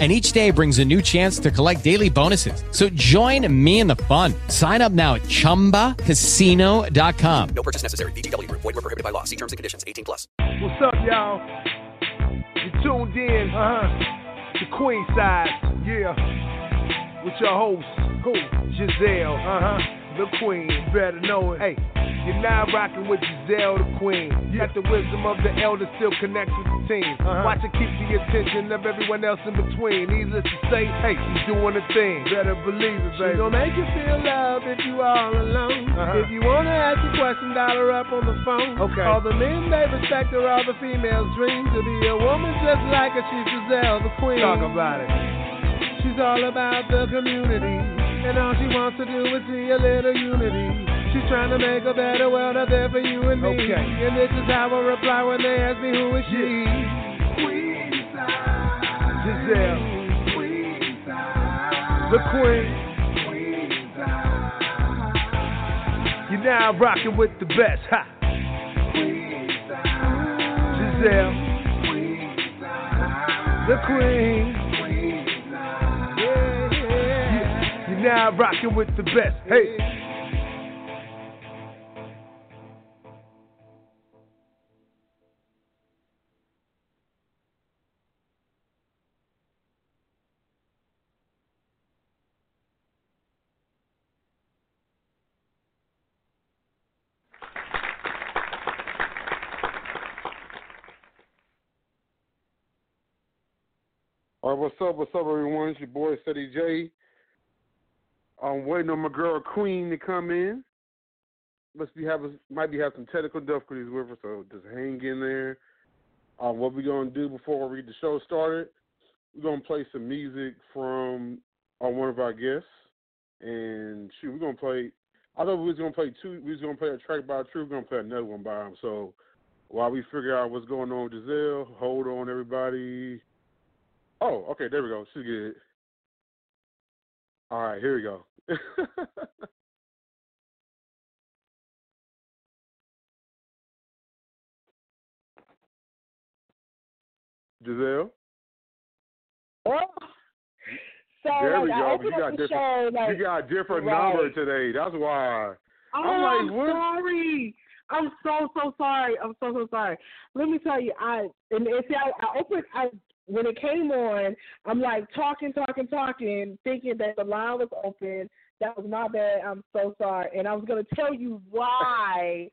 And each day brings a new chance to collect daily bonuses. So join me in the fun. Sign up now at chumbacasino.com. No purchase necessary. VGW Group. Void were prohibited by law. See terms and conditions. 18 plus. What's up, y'all? You tuned in, uh-huh, The Queen Side, yeah, with your host, who? Jazzelle, uh-huh, the Queen, better know it. Hey, you're now rocking with Jazzelle, the Queen. Got the wisdom of the elder still connects with the team. Watch it keep the attention of everyone else in between. Needless to say, hey, she's doing a thing. Better believe it, baby. She gon' make you feel love if you all alone. Uh-huh. If you wanna ask a question, dial her up on the phone. Okay. All the men they respect her, all the females dream to be a woman just like her. She's Jazzelle, the queen. Talk about it. She's all about the community, and all she wants to do is see a little unity. She's trying to make a better world out there for you and me. Okay. And this is how I reply when they ask me who is she. Jazzelle, the Queen. You're now rocking with the best, ha. Jazzelle, the Queen. Yeah, yeah. You're now rocking with the best. Hey. All right, what's up? What's up, everyone? It's your boy Steady J. I'm waiting on my girl Queen to come in. Must be having might be having some technical difficulties with her, so just hang in there. Uh, what we're gonna do before we get the show started, we're gonna play some music from uh, one of our guests, and shoot, we're gonna play. I thought we was gonna play two. We was gonna play a track by True. We're gonna play another one by him. So while we figure out what's going on with Jazzelle, hold on, everybody. Oh, okay, there we go. She's good. All right, here we go. Jazzelle? Oh, so There we like, go. You got different show, like, you got a different right. number today. That's why. Oh, I'm like, I'm sorry. I'm so so sorry. I'm so so sorry. Let me tell you, I and, and see, I, I opened. I when it came on, I'm like talking, talking, talking, thinking that the line was open. That was my bad. I'm so sorry, and I was gonna tell you why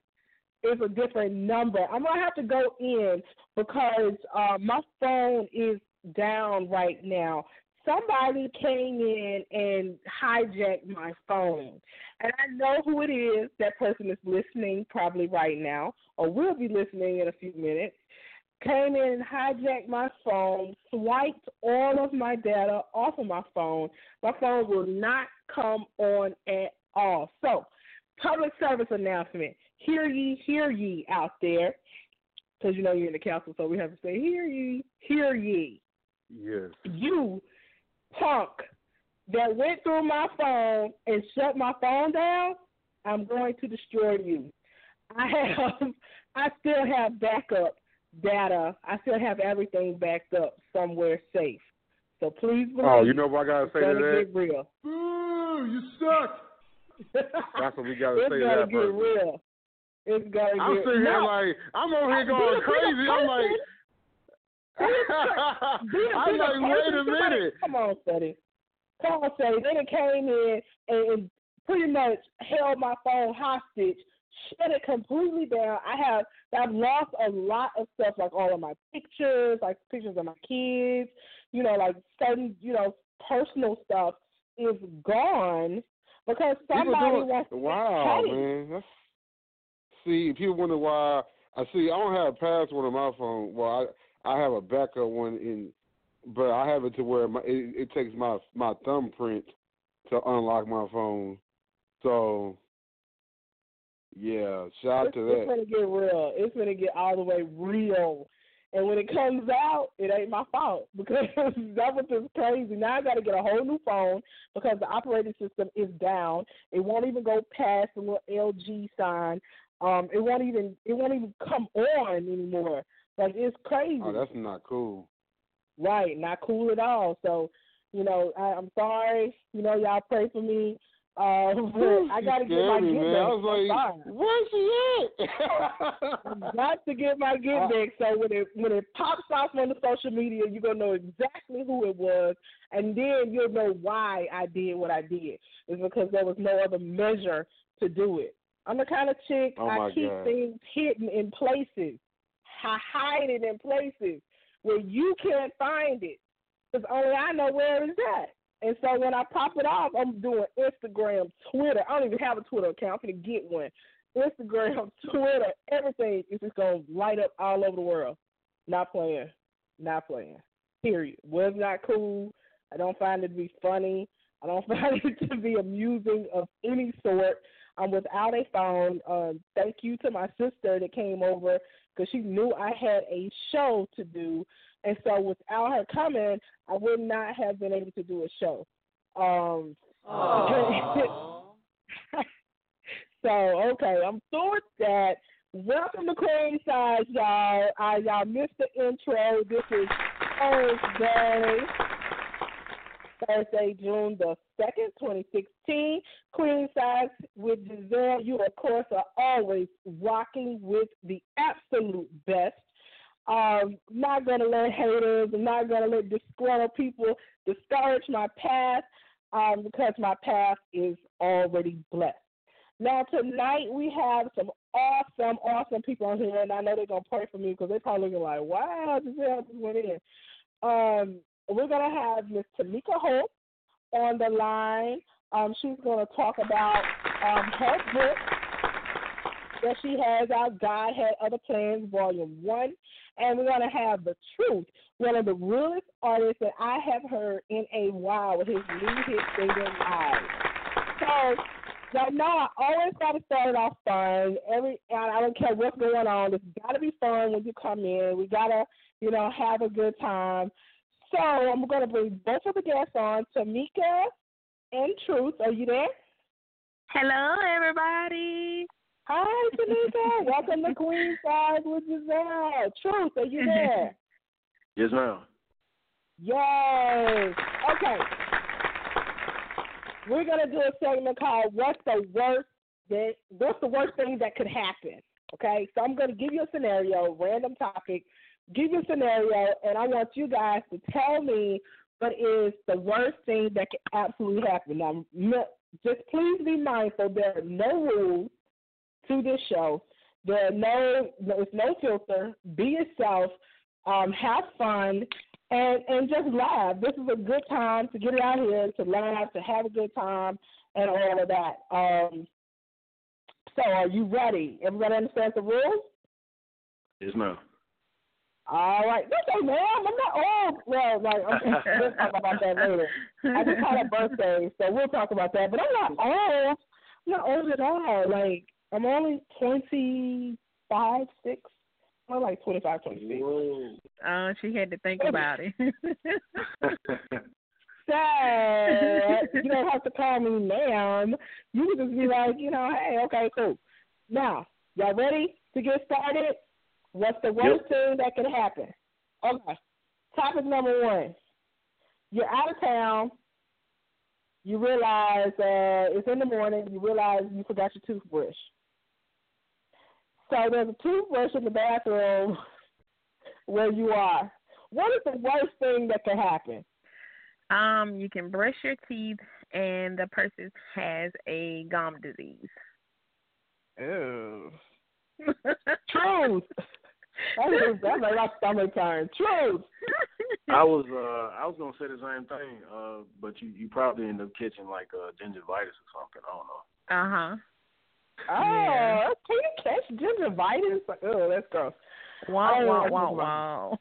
it's a different number. I'm gonna have to go in because uh, my phone is down right now. Somebody came in and hijacked my phone. And I know who it is. That person is listening probably right now, or will be listening in a few minutes. Came in and hijacked my phone, swiped all of my data off of my phone. My phone will not come on at all. So, public service announcement. Hear ye, hear ye out there. Because you know you're in the council, so we have to say, hear ye, hear ye Yes. you punk that went through my phone and shut my phone down, I'm going to destroy you. I have I still have backup data. I still have everything backed up somewhere safe. So please believe Oh, you know what I gotta say to gonna that? get real. Boo, you suck. That's what we gotta it's say to gonna that get person. real. It's gonna I'm get sitting here like I'm over here going a- be a crazy. I'm like, person. Be a- I'm like, wait a Somebody- minute. Come on, Steady. Come on, Steady. Then it came in and, and pretty much held my phone hostage, shut it completely down. I have I've lost a lot of stuff, like all of my pictures, like pictures of my kids, you know, like certain, you know, personal stuff is gone because somebody do it. wants to Wow, man. That's, see, people wonder why. I see. I don't have a password on my phone. Well, I I have a backup one in, but I have it to where my it, it takes my my thumbprint to unlock my phone. So Yeah, shout out it's, to that. it's gonna get real. It's gonna get all the way real. And when it comes out, it ain't my fault because that was just crazy. Now I got to get a whole new phone because the operating system is down. It won't even go past the little LG sign. Um, it won't even it won't even come on anymore. Like it's crazy. Oh, that's not cool. Right, not cool at all. So, you know, I, I'm sorry. You know, y'all pray for me. Uh, but I got to get my me, get man. back. I was like, where's she at? got to get my get Uh, back. So when it when it pops off on the social media, you're gonna know exactly who it was, and then you'll know why I did what I did. It's because there was no other measure to do it. I'm the kind of chick Oh, I keep God. things hidden in places. I hide it in places where you can't find it, because only I know where it's at. And so when I pop it off, I'm doing Instagram, Twitter. I don't even have a Twitter account. I'm gonna get one. Instagram, Twitter, everything is just gonna light up all over the world. Not playing. Not playing. Period. Was not cool. I don't find it to be funny. I don't find it to be amusing of any sort. I'm without a phone. Um, thank you to my sister that came over because she knew I had a show to do, and so without her coming, I would not have been able to do a show. Um, so okay, I'm through with that. Welcome to Queen Size, y'all. Uh, y'all missed the intro. This is Thursday, Thursday, June the second, 2016. Queen Size with Jazzelle. You, of course, are always rocking with the absolute best. Um, not gonna let haters, I'm not gonna let disgruntled people discourage my path, um, because my path is already blessed. Now tonight we have some awesome, awesome people on here, and I know they're gonna pray for me because they're probably looking like, "Wow, Jazzelle just went in." Um, we're gonna have Miss Tameka Hope on the line. Um, she's gonna talk about um, her book that she has out, God Had Other Plans, Volume 1. And we're going to have The Truth, one of the realest artists that I have heard in a while with his new hit single, Live. So, right now, I always got to start it off fun. Every, and I don't care what's going on. It's got to be fun when you come in. We got to, you know, have a good time. So, I'm going to bring both of the guests on, Tameka and Truth. Are you there? Hello, everybody. Hi, Tameka. Welcome to Queen Size with Jazzelle. Truth, are you there? Yes, ma'am. Yes. Okay. We're gonna do a segment called "What's the worst that What's the worst thing that could happen?" Okay, so I'm gonna give you a scenario, random topic, give you a scenario, and I want you guys to tell me what is the worst thing that could absolutely happen. Now, just please be mindful there are no rules to this show. There are no, there's no filter. Be yourself. Um, have fun and and just laugh. This is a good time to get it out here to laugh, to have a good time, and all of that. Um, so, are you ready? Everybody understands the rules? Yes, ma'am. All right. That's okay, man. I'm not old. Well, like I'm, we'll talk about that later. I just had a birthday, so we'll talk about that. But I'm not old. I'm not old at all. Like I'm only twenty five, six. I'm like twenty five, twenty six. Whoa. Oh, she had to think about it. Sad. you don't have to call me ma'am. You can just be like, you know, hey, okay, cool. Now, y'all ready to get started? What's the worst thing that could happen? Okay. Topic number one. You're out of town. You realize uh, it's in the morning. You realize you forgot your toothbrush. So there's a toothbrush in the bathroom where you are. What is the worst thing that could happen? um, you can brush your teeth, and the person has a gum disease. Ew. Truth. That is that made my stomach turn. Truth. I was uh I was gonna say the same thing, uh, but you you probably end up catching like uh gingivitis or something. I don't know. Uh huh. Oh, Yeah. can you catch gingivitis? Oh, that's gross. Wow, Oh, wow, wow, wow.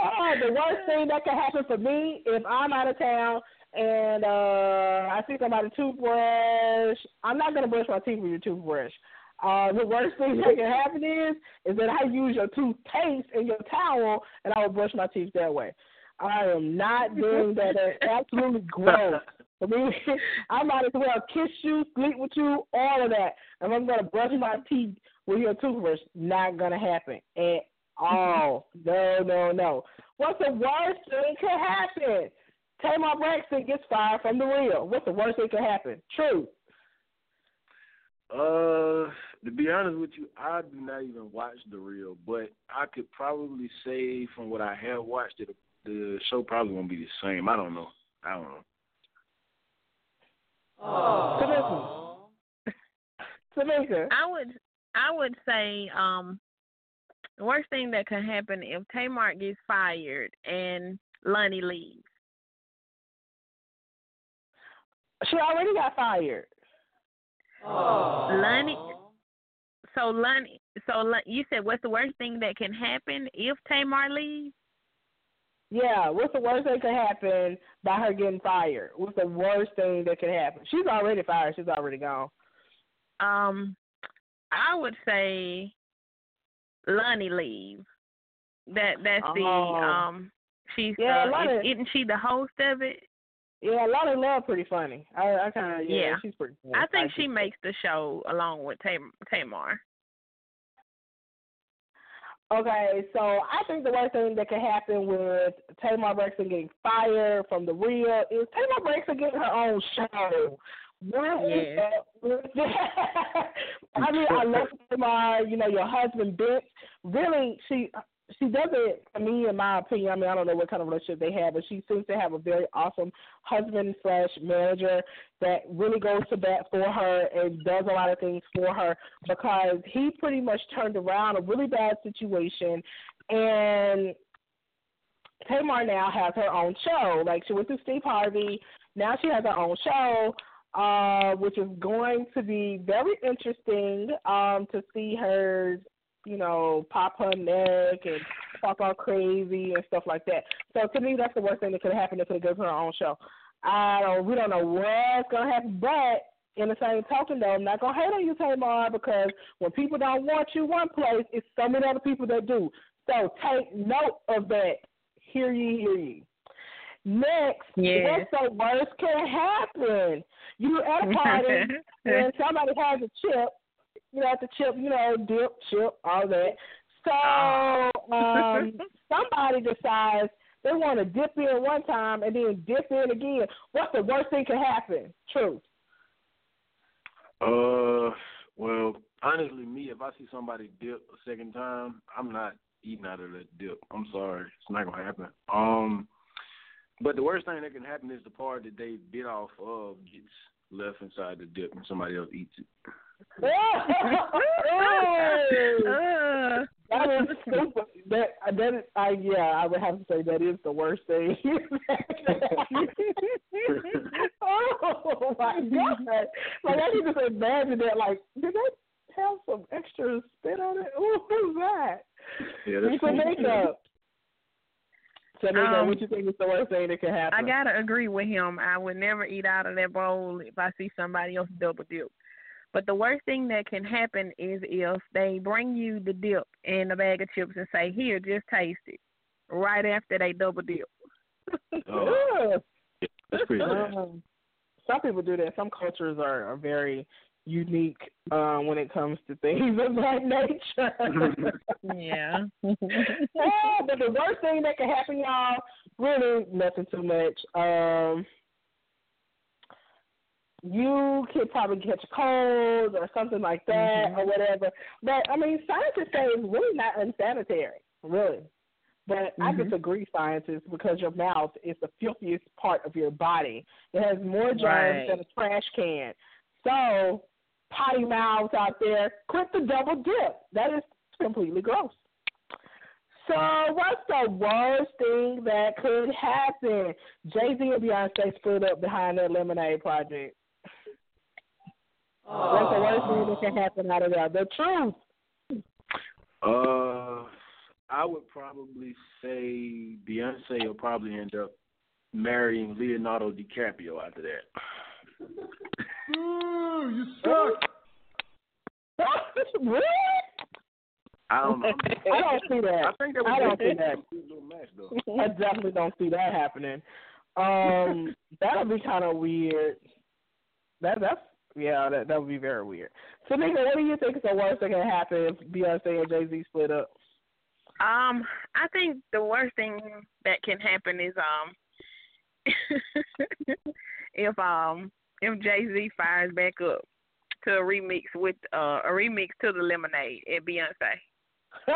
Oh, the worst thing that could happen for me if I'm out of town and uh I see somebody toothbrush, I'm not gonna brush my teeth with your toothbrush. Uh, the worst thing that can happen is is that I use your toothpaste and your towel, and I will brush my teeth that way. I am not doing that. That's absolutely gross. I mean, I might as well kiss you, sleep with you, all of that. And I'm gonna brush my teeth with your toothbrush. Not gonna happen at all. No, no, no. What's the worst thing could happen? Tamar Braxton gets fired from the real. What's the worst thing could happen? True. Uh, to be honest with you, I do not even watch the real, but I could probably say from what I have watched, it the show probably won't be the same. I don't know. I don't know. Oh. Tameka. I would I would say um the worst thing that could happen if Tamar gets fired and Loni leaves. She already got fired. Loni. So Loni. So Lon- you said what's the worst thing that can happen if Tamar leaves? Yeah, what's the worst thing that could happen by her getting fired? What's the worst thing that could happen? She's already fired. She's already gone. Um, I would say Loni leave. That that's the Oh. um. She's Yeah, uh, is- isn't she the host of it? Yeah, Loni Love pretty funny. I, I kind of yeah, Yeah. she's pretty. Funny. I think I she makes the show along with Tam- Tamar. Okay, so I think the worst thing that could happen with Tamar Braxton getting fired from the real is Tamar Braxton getting her own show. What is Yeah. up with that? I mean, I love Tamar. You know, your husband Vince. Really, she she doesn't. I mean, in my opinion, I mean, I don't know what kind of relationship they have, but she seems to have a very awesome husband slash manager that really goes to bat for her and does a lot of things for her because he pretty much turned around a really bad situation and Tamar now has her own show. Like she went through Steve Harvey. Now she has her own show, uh, which is going to be very interesting um, to see her, you know, pop her neck and talk all crazy and stuff like that. So to me, that's the worst thing that could happen. That could have given her own show. I don't. We don't know what's gonna happen, but in the same token, though, I'm not gonna hate on you, Tamar, because when people don't want you one place, it's so many other people that do. So take note of that. Hear ye, hear ye. Next, Yes. what's the worst can happen? You at a party and somebody has a chip. You know, at the chip, you know, dip, chip, all that. So um, somebody decides they want to dip in one time and then dip in again. What's the worst thing could happen? Truth. Uh, well, honestly, me, if I see somebody dip a second time, I'm not eating out of that dip. I'm sorry, it's not gonna happen. Um, but the worst thing that can happen is the part that they bit off of gets left inside the dip and somebody else eats it. Uh, That is stupid. That that is, I yeah, I would have to say that is the worst thing. oh my god! Like I can just imagine that. Like, did that have some extra spit on it? Ooh, who's that? Yeah, Piece of makeup. So, Tameka, Um, what you think is the worst thing that can happen? I gotta agree with him. I would never eat out of that bowl if I see somebody else double dip. But the worst thing that can happen is if they bring you the dip in a bag of chips and say, "Here, just taste it," right after they double dip. Oh, Ugh. that's pretty bad. Um, some people do that. Some cultures are, are very unique uh, when it comes to things of that nature. Yeah. yeah, but the worst thing that can happen, y'all, really nothing too much. Um, you could probably catch a cold or something like that or whatever. But I mean, scientists say it's really not unsanitary, really. But I Mhm. disagree, scientists, because your mouth is the filthiest part of your body. It has more germs Right. than a trash can. So, potty mouths out there, quit the double dip. That is completely gross. So, what's the worst thing that could happen? Jay Z and Beyonce split up behind their Lemonade project. What's the worst thing that can happen out of that? The truth. Uh, I would probably say Beyonce will probably end up marrying Leonardo DiCaprio after that. Ooh, you suck. really? I don't know. I don't see that. I think that I don't see that. a little match though. I definitely don't see that happening. Um, that'll be kind of weird. That that's yeah, that that would be very weird. So, Nika, what do you think is the worst that can happen if Beyonce and Jay Z split up? Um, I think the worst thing that can happen is um if um if Jay Z fires back up to a remix with uh a remix to the Lemonade at Beyonce.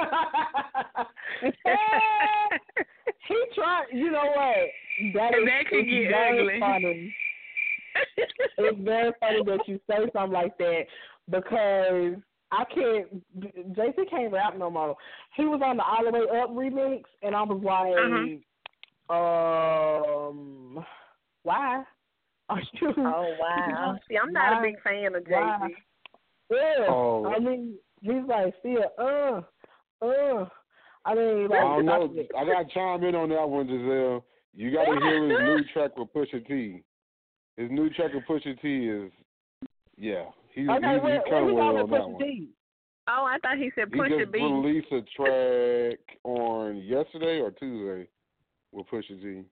he tried. You know what? That is That could get ugly. funny. It's very funny that you say something like that because I can't. Jay Z can't rap no more. He was on the All the Way Up remix, and I was like, Uh-huh. um, why? Are you? Oh wow! See, I'm not a big fan of Jay Z. Yeah. Oh. I mean, he's like, still, uh, uh. I mean, I like, don't know. I- I got to chime in on that one, Jazzelle. You got to hear his new track with Pusha T. His new track with Pusha T is, yeah, he's, Okay, he's, where, he's kind of going well with on that one. T? Oh, I thought he said He push just a beat. released a track on yesterday or Tuesday with Pusha T.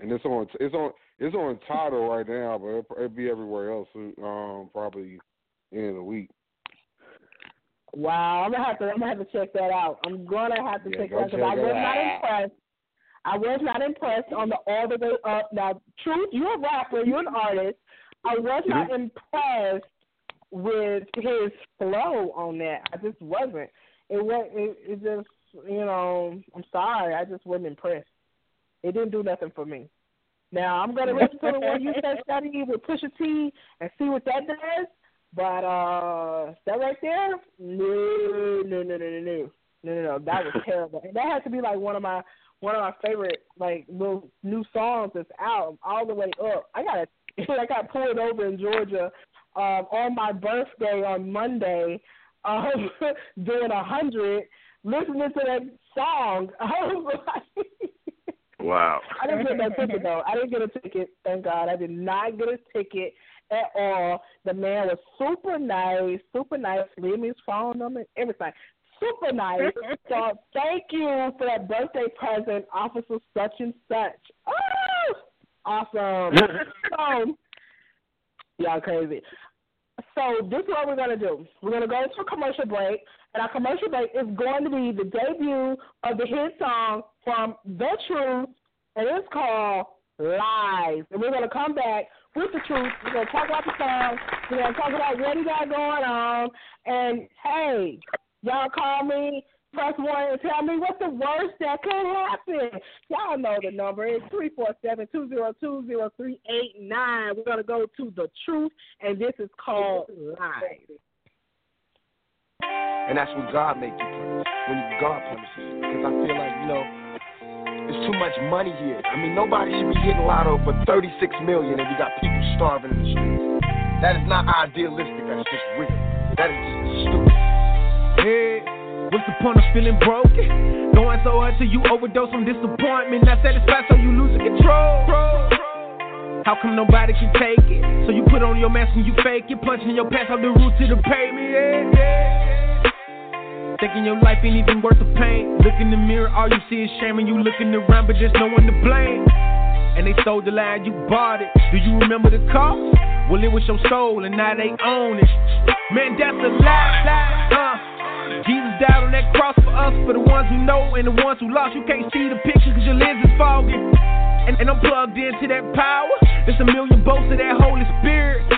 And it's on it's on it's on Tidal right now, but it'll, it'll be everywhere else. Um, probably in of the week. Wow, I'm gonna have to. I'm gonna have to check that out. I'm gonna have to Yeah, check go that out because I check was not impressed. I was not impressed on the all the way up. Now, truth, you're a rapper, you're an artist. I was not Mm-hmm. impressed with his flow on that. I just wasn't. It was. It, it just. You know. I'm sorry. I just wasn't impressed. It didn't do nothing for me. Now I'm gonna listen to the one you said Steady with Pusha T and see what that does. But uh that right there, no, no, no, no, no, no, no, no, no. That was terrible. And that has to be like one of my one of my favorite like little new songs that's out all the way up. I got I got pulled over in Georgia um, on my birthday on Monday, um, doing a hundred, listening to that song. I was like. Wow. I didn't get that ticket though. I didn't get a ticket. Thank God. I did not get a ticket at all. The man was super nice, super nice. Leave me his phone number, everything. Super nice. so thank you for that birthday present, Officer such and such. Oh, awesome. so, y'all crazy. So this is what we're gonna do. We're gonna go to a commercial break, and our commercial break is going to be the debut of the hit song from The Truth, and it's called Lies. And we're gonna come back with the truth. We're gonna talk about the song. We're gonna talk about what he got going on. And hey, y'all call me. Press one and tell me what's the worst that could happen. Y'all know the number. It's three four seven two zero two zero three eight nine. We're gonna go to the truth, and this is called lies. And that's when God make you punish. When God promises. Because I feel like, you know, there's too much money here. I mean, nobody should be hitting lotto for 36 million and we got people starving in the streets. That is not idealistic. That's just real. That is just stupid. Hey, what's the point of feeling broken? Going so hard till you overdose on disappointment. Not satisfied, so you losing control. How come nobody can take it? So you put on your mask and you fake it, punching your past off the root to the pavement. Yeah. Thinking your life ain't even worth the pain. Look in the mirror, all you see is shame, and you looking around, but there's no one to blame. And they sold the line, you bought it. Do you remember the cost? Well, it was your soul, and now they own it. Man, that's a lie, lie, uh. Jesus died on that cross for us, for the ones who know and the ones who lost. You can't see the picture cause your lens is foggy. And, and I'm plugged into that power. There's a million bolts of that Holy Spirit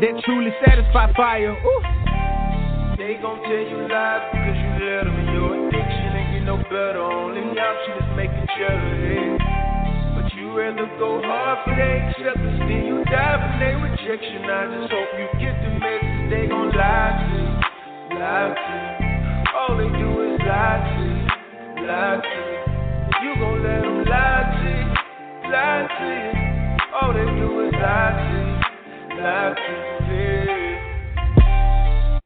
that truly satisfy fire. Ooh. They gon' tell you lies because you let them in your addiction and get no better. Only option is making cheddar. Hey. But you rather go hard for their acceptance than you die for their rejection. I just hope you get the message. They gon' lie to you, lie to you. All they do is lie to you, lie to you. You gon' let them lie to you, lie to you. All they do is lie to you, lie to you.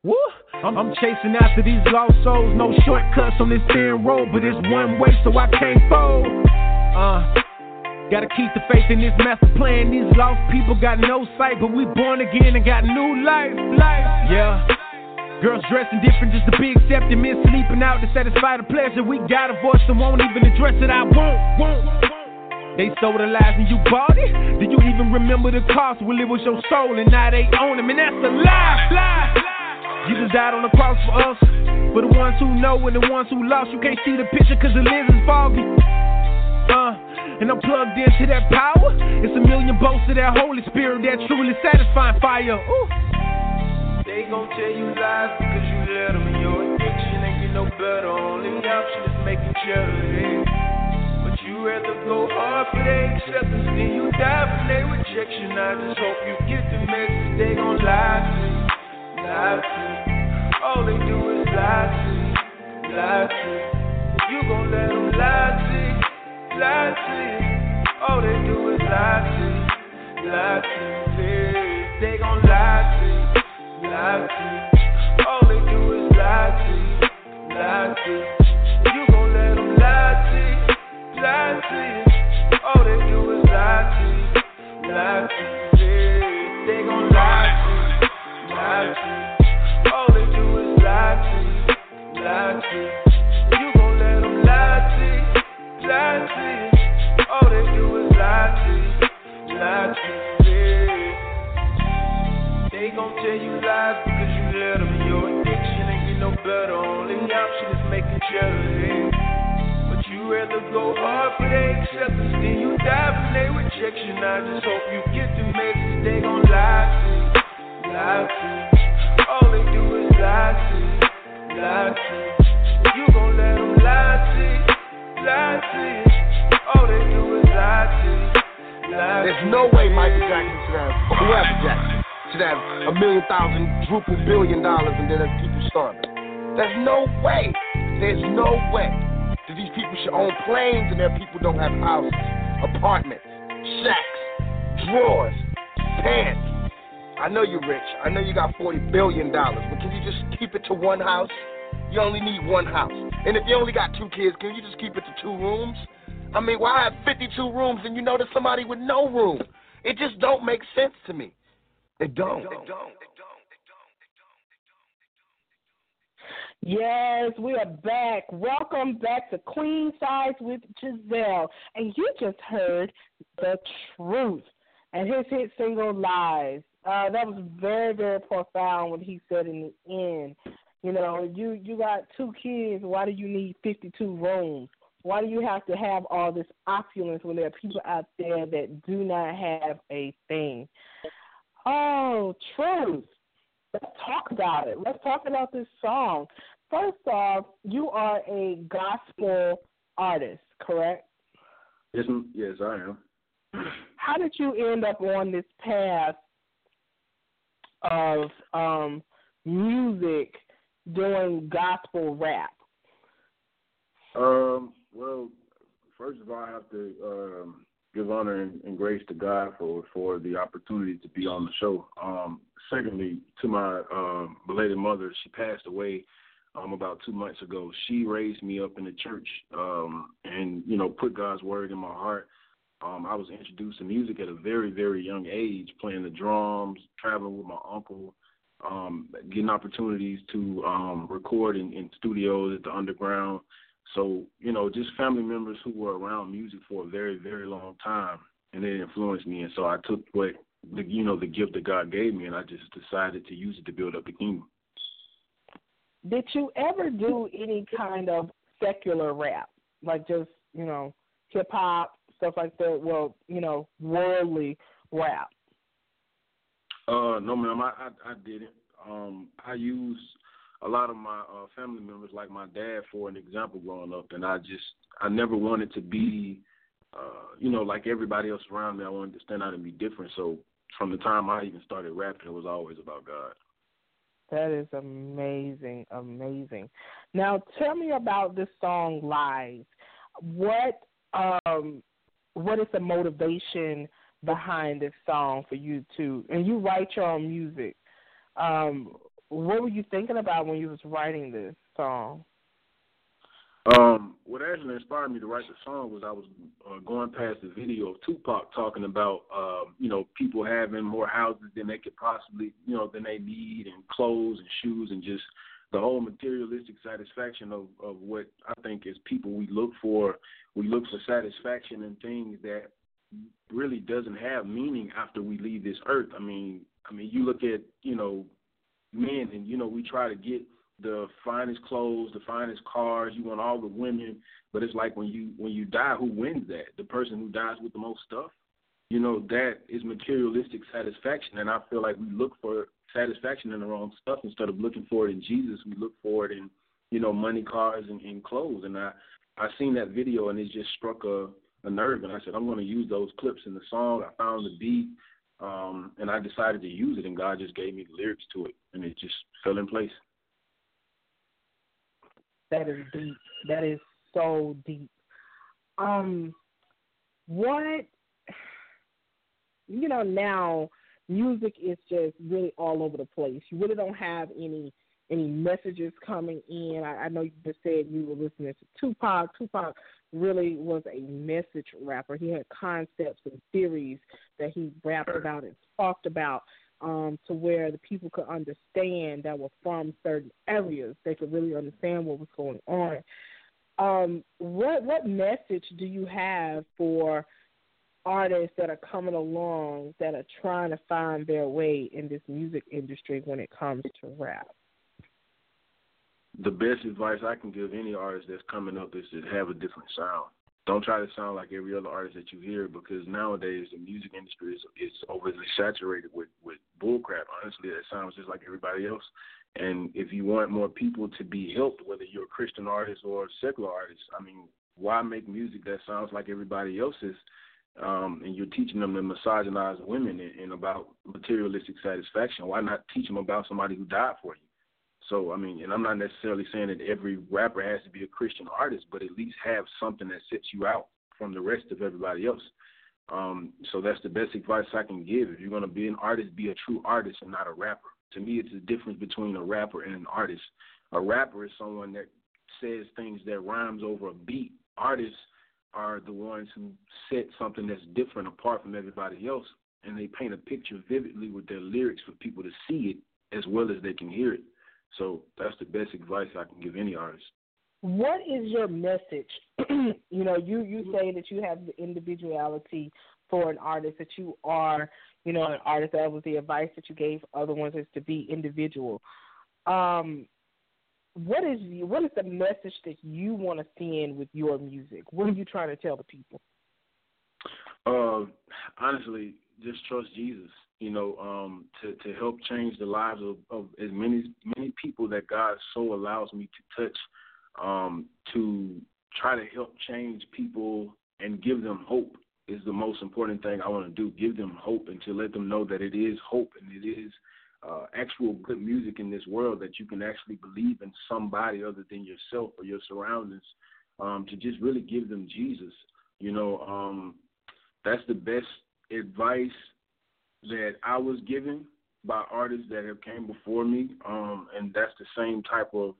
Woo! I'm, I'm chasing after these lost souls. No shortcuts on this thin road, but it's one way, so I can't fold. Uh, gotta keep the faith in this master plan. These lost people got no sight, but we born again and got new life. Life, yeah. Girls dressing different just to be accepted. Men sleeping out to satisfy the pleasure. We got a voice that won't even address it. I won't, won't. won't. They sold the lies and you bought it. Did you even remember the cost? Well, it was your soul and now they own them, and that's a lie, lie. Lie. Jesus died on the cross for us. For the ones who know and the ones who lost, you can't see the picture cause the lens is foggy. Uh, and I'm plugged into that power. It's a million bolts of that Holy Spirit, that truly satisfying fire. Ooh. Gon' tell you lies because you let them. Your addiction ain't get no better. Only option is making. Yeah. But you rather go hard for their acceptance than you die for their rejection. I just hope you get the message. They gon' lie to you, lie to you. All they do is lie to you, lie to you. You gon' let them lie to you, lie to you. All they do is lie to you, lie to you. They gon' lie to you, lie to. All they do is lie to lie to you. Gon' lie to lie to. All they do is lie to lie to. They gon' lie to lie to. All they do is lie to lie to you. Gon' lie to lie to. All they do is lie to lie to. They gon' tell you is making cheddar. Yeah. But you rather go hard for their acceptance than you die for their rejection. I just hope you get the message. They gon' lie to you, lie to you. All they do is lie to you, lie to you. You gon' let them lie to you, lie to you. All they do is lie to you, lie to There's no way Michael Jackson should have, whoever Jackson, should have a million thousand, druple billion dollars and then have people starving. There's no way. There's no way that these people should own planes and their people don't have houses, apartments, shacks, drawers, pants. I know you're rich. I know you got $40 billion, but can you just keep it to one house? You only need one house. And if you only got two kids, can you just keep it to two rooms? I mean, why have 52 rooms and you know there's somebody with no room? It just don't make sense to me. It don't. It don't. Yes, we are back. Welcome back to Queen Size with Jazzelle. And you just heard the truth and his hit single Lies. Uh, that was very, very profound what he said in the end. You know, you you got two kids. Why do you need fifty two rooms? Why do you have to have all this opulence when there are people out there that do not have a thing? Oh, truth. Let's talk about it. Let's talk about this song. First off, you are a gospel artist, correct? Yes, yes, I am. How did you end up on this path of um, music doing gospel rap? Um, well, first of all, I have to um, give honor and, and grace to God for for the opportunity to be on the show. Um, secondly, to my um, belated mother, she passed away um, about two months ago. She raised me up in the church um, and you know put God's word in my heart. Um, I was introduced to music at a very very young age, playing the drums, traveling with my uncle. Um, getting opportunities to um, record in, in studios at the underground, so, you know, just family members who were around music for a very, very long time and it influenced me and so I took what the you know, the gift that God gave me and I just decided to use it to build up the kingdom. Did you ever do any kind of secular rap, like just you know hip hop stuff like that? Well, you know, worldly rap. Uh no ma'am, I I, I didn't. Um I use a lot of my uh family members like my dad for an example growing up and I just I never wanted to be uh, you know, like everybody else around me, I wanted to stand out and be different. So from the time I even started rapping, it was always about God. That is amazing, amazing. Now tell me about this song Lies. What um what is the motivation behind this song for you to and you write your own music. Um what were you thinking about when you was writing this song? Um, what actually inspired me to write the song was I was uh, going past the video of Tupac talking about, uh, you know, people having more houses than they could possibly, you know, than they need, and clothes and shoes, and just the whole materialistic satisfaction of of what I think as people we look for. We look for satisfaction in things that really doesn't have meaning after we leave this earth. I mean, I mean, you look at you know men, and you know we try to get the finest clothes, the finest cars. You want all the women, but it's like when you when you die, who wins that? The person who dies with the most stuff. You know that is materialistic satisfaction, and I feel like we look for satisfaction in the wrong stuff instead of looking for it in Jesus. We look for it in you know money, cars, and, and clothes. And I I seen that video, and it just struck a a nerve, and I said I'm going to use those clips in the song. I found the beat, um, and I decided to use it, and God just gave me the lyrics to it, and it just fell in place. That is deep. That is so deep. Um, what you know now, music is just really all over the place. You really don't have any any messages coming in. I, I know you just said you were listening to Tupac. Tupac really was a message rapper. He had concepts and theories that he rapped about and talked about um, to where the people could understand that were from certain areas. They could really understand what was going on. Um, what what message do you have for artists that are coming along that are trying to find their way in this music industry when it comes to rap? The best advice I can give any artist that's coming up is to have a different sound don't try to sound like every other artist that you hear because nowadays the music industry is is overly saturated with with bullcrap. Honestly, that sounds just like everybody else. And if you want more people to be helped, whether you're a Christian artist or a secular artist, I mean, why make music that sounds like everybody else's? Um, and you're teaching them to misogynize women and, and about materialistic satisfaction. Why not teach them about somebody who died for you? So I mean, and I'm not necessarily saying that every rapper has to be a Christian artist, but at least have something that sets you out from the rest of everybody else. Um, so that's the best advice I can give. If you're to be an artist, be a true artist and not a rapper. To me, it's the difference between a rapper and an artist. A rapper is someone that says things that rhymes over a beat. Artists are the ones who set something that's different apart from everybody else, and they paint a picture vividly with their lyrics for people to see it as well as they can hear it. So that's the best advice I can give any artist. What is your message? you know, you you say that you have the individuality for an artist that you are, you know, an artist. That was the advice that you gave other ones is to be individual. Um, what is what is the message that you want to send with your music? What are you trying to tell the people? Uh, honestly, just trust Jesus you know, um, to to help change the lives of, of as many many people that God so allows me to touch, um, to try to help change people and give them hope is the most important thing I want to do. Give them hope and to let them know that it is hope and it is uh, actual good music in this world that you can actually believe in somebody other than yourself or your surroundings. Um, to just really give them Jesus, you know, um, that's the best advice that I was given by artists that have came before me, um, and that's the same type of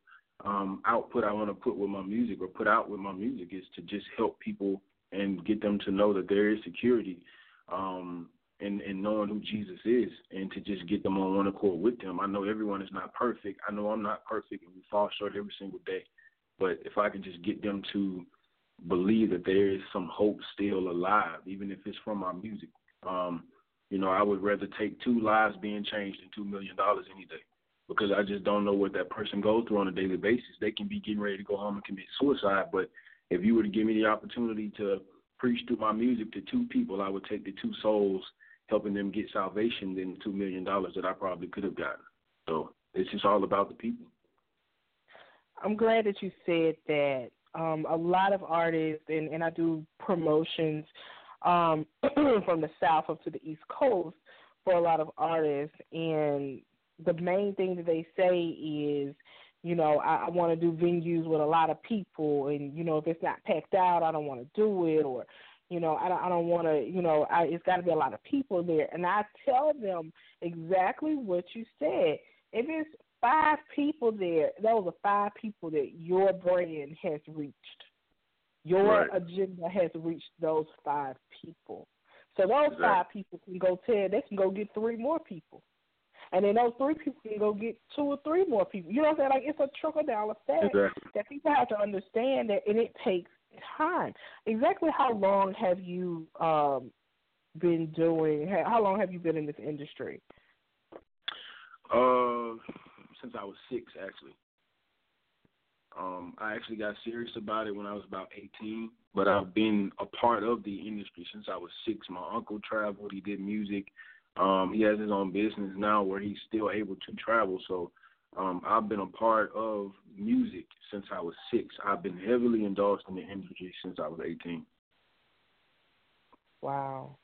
um, output I want to put with my music or put out with my music is to just help people and get them to know that there is security um, in, in knowing who Jesus is and to just get them on one accord with them. I know everyone is not perfect. I know I'm not perfect and we fall short every single day. But if I can just get them to believe that there is some hope still alive, even if it's from my music, um, you know, I would rather take two lives being changed than two million dollars any day. Because I just don't know what that person goes through on a daily basis. They can be getting ready to go home and commit suicide, but if you were to give me the opportunity to preach through my music to two people, I would take the two souls, helping them get salvation, than the two million dollars that I probably could have gotten. So it's just all about the people. I'm glad that you said that. Um, a lot of artists, and, and I do promotions um, from the south up to the east coast for a lot of artists, and the main thing that they say is, you know, I, I want to do venues with a lot of people, and you know, if it's not packed out, I don't want to do it, or you know, I don't, I don't want to, you know, I, it's got to be a lot of people there. And I tell them exactly what you said. If it's five people there. Those are five people that your brand has reached. Your Right. agenda has reached those five people. So those Exactly. five people can go tell they can go get three more people. And then those three people can go get two or three more people. You know what I'm saying? Like it's a trickle down effect Exactly. that people have to understand that and it takes time. Exactly how long have you um been doing how long have you been in this industry? Uh, since I was six, actually. Um, I actually got serious about it when I was about 18, but I've been a part of the industry since I was six. My uncle traveled; he did music. Um, he has his own business now where he's still able to travel. So, um, I've been a part of music since I was six. I've been heavily endorsed in the industry since I was 18. Wow.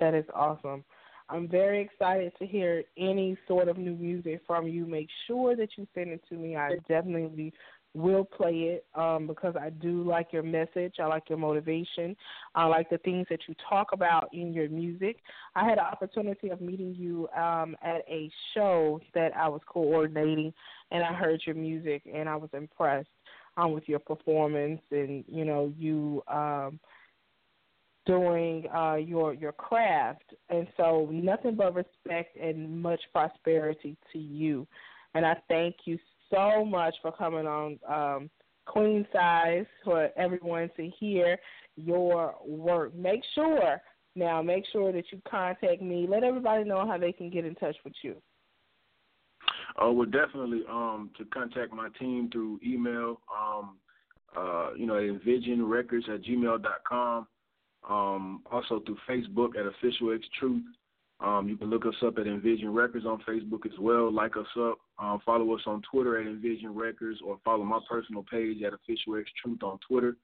That is awesome. I'm very excited to hear any sort of new music from you. Make sure that you send it to me. I definitely will play it um, because I do like your message. I like your motivation. I like the things that you talk about in your music. I had an opportunity of meeting you um, at a show that I was coordinating, and I heard your music, and I was impressed um, with your performance and you know you. Um, doing uh, your your craft, and so nothing but respect and much prosperity to you. And I thank you so much for coming on um, Queen Size for everyone to hear your work. Make sure now, make sure that you contact me. Let everybody know how they can get in touch with you. Uh, well, definitely um, to contact my team through email, um, uh, you know, envisionrecords at gmail.com. Um, also through Facebook at Official X Truth. Um, you can look us up at Envision Records on Facebook as well. Like us up. Um, follow us on Twitter at Envision Records or follow my personal page at Official X Truth on Twitter.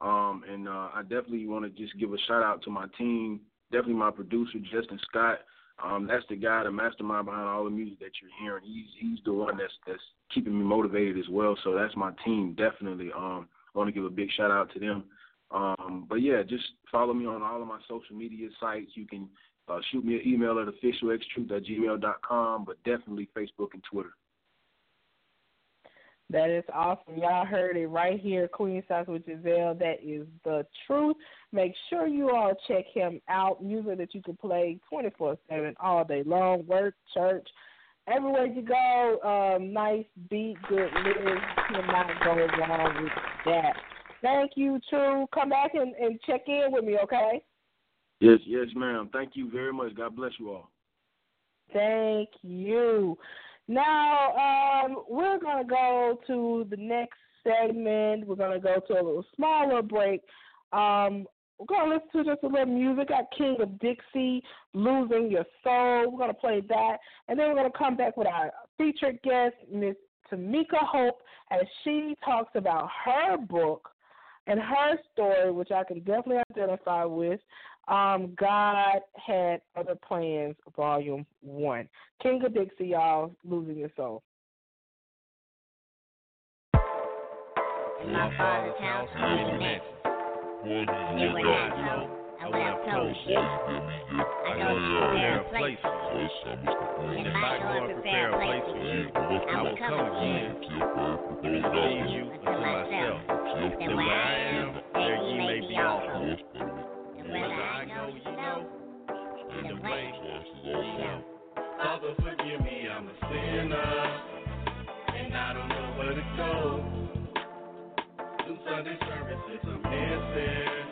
Um, and uh, I definitely want to just give a shout out to my team, definitely my producer, Justin Scott. Um, that's the guy, the mastermind behind all the music that you're hearing. He's he's the one that's that's keeping me motivated as well. So that's my team, definitely. Um, I want to give a big shout out to them. Um, but yeah, just follow me on all of my social media sites. You can uh, shoot me an email at officialxtruth@gmail.com, but definitely Facebook and Twitter. That is awesome. Y'all heard it right here, Queen Size with Jazzelle. That is the truth. Make sure you all check him out. Music that you can play 24 7 all day long, work, church, everywhere you go. Um, nice beat, good lyrics. Cannot go wrong with that. Thank you, True. Come back and, and check in with me, okay? Yes, yes, ma'am. Thank you very much. God bless you all. Thank you. Now, um, we're going to go to the next segment. We're going to go to a little smaller break. Um, we're going to listen to just a little music. Got King of Dixie, Losing Your Soul. We're going to play that. And then we're going to come back with our featured guest, Miss Tameka Hope, as she talks about her book and her story, which I can definitely identify with. Um, God had other plans, Volume One. King of Dixie, y'all, losing your soul. My father's house, many mansions. And what I told, I would have told you. I go to prepare a place for you. If I go and prepare a place for you, I will come again. And receive you unto myself. That where I am, there ye may be also. And I go, you know, and the way know. Father, forgive me, I'm a sinner, and I don't know where to go. Two Sunday services I'm missing,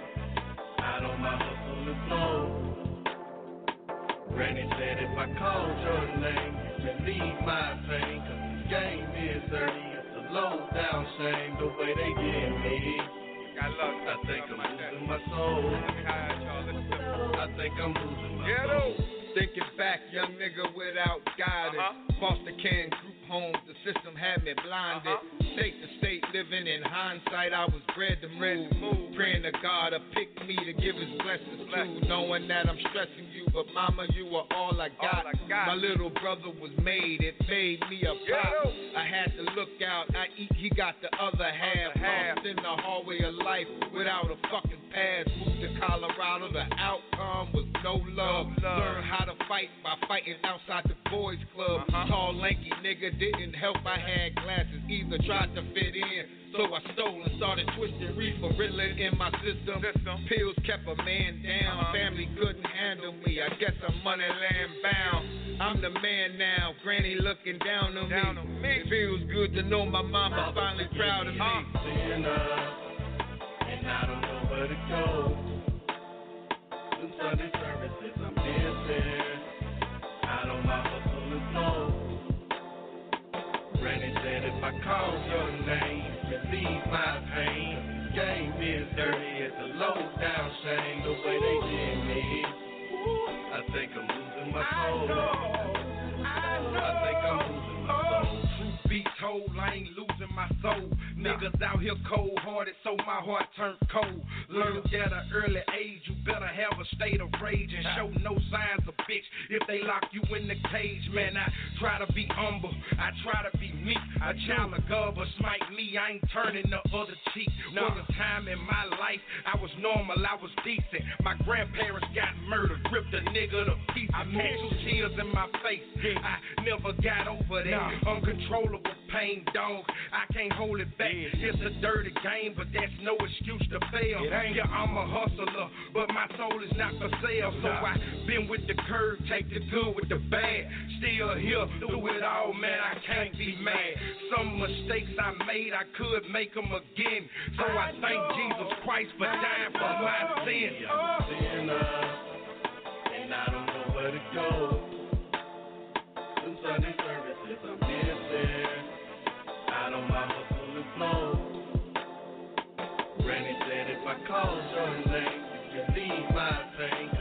out on my hustle and flow. Granny said if I called your name, you relieve my pain, cause this game is dirty, it's a low down shame, the way they get me. I think I'm losing my soul. I think I'm losing my soul. Thinking back, young nigga without guidance. Foster care group homes, the system had me blinded. State to state, living in hindsight. I was bred to move, praying to God to pick me to give His blessings to, knowing that I'm stressing you, but Mama, you are all I got. i got My little brother was made, it made me a pop. I had to look out. I eat, he got the other half. Lost in the hallway of life without a fucking pass. Moved to Colorado, the outcome was no love. Learned how to fight by fighting outside the boys club. Uh-huh. Tall, lanky nigga didn't help. I had glasses, either tried to fit in. So I stole and started twisting reefer, riddling in my system. Pills kept a man down. Uh-huh. Family couldn't handle me. I guess I'm money land bound. I'm the man now. Granny looking down on me. It feels good to know my mama finally proud of me. and I don't know where to go. Some Sunday services I'm missing. Call your name, relieve my pain. Game is dirty, it's a low down shame. The way they did me, I think I'm losing my soul. I know. I, know. I think I'm losing my soul. Truth be told, I ain't losing my soul. Niggas out here cold hearted, so my heart turned cold. Learned at an early age, you better have a state of rage and show no signs of bitch. If they lock you in the cage, man, I try to be humble. I try to be meek. A child of God, but smite me, I ain't turning the other cheek. Was a time in my life I was normal, I was decent. My grandparents got murdered, ripped a nigga to pieces. I two tears in my face. I never got over that. Uncontrollable pain, dog. I can't hold it back. It's a dirty game, but that's no excuse to fail. Yeah, I'm a hustler, but my soul is not for sale. So I been with the curve, take the good with the bad. Still here through it all, man. I can't be mad. Some mistakes I made, I could make them again. So I thank Jesus Christ for dying for my sins. sinner, and I don't know where to go. If I call your name, you leave my pain.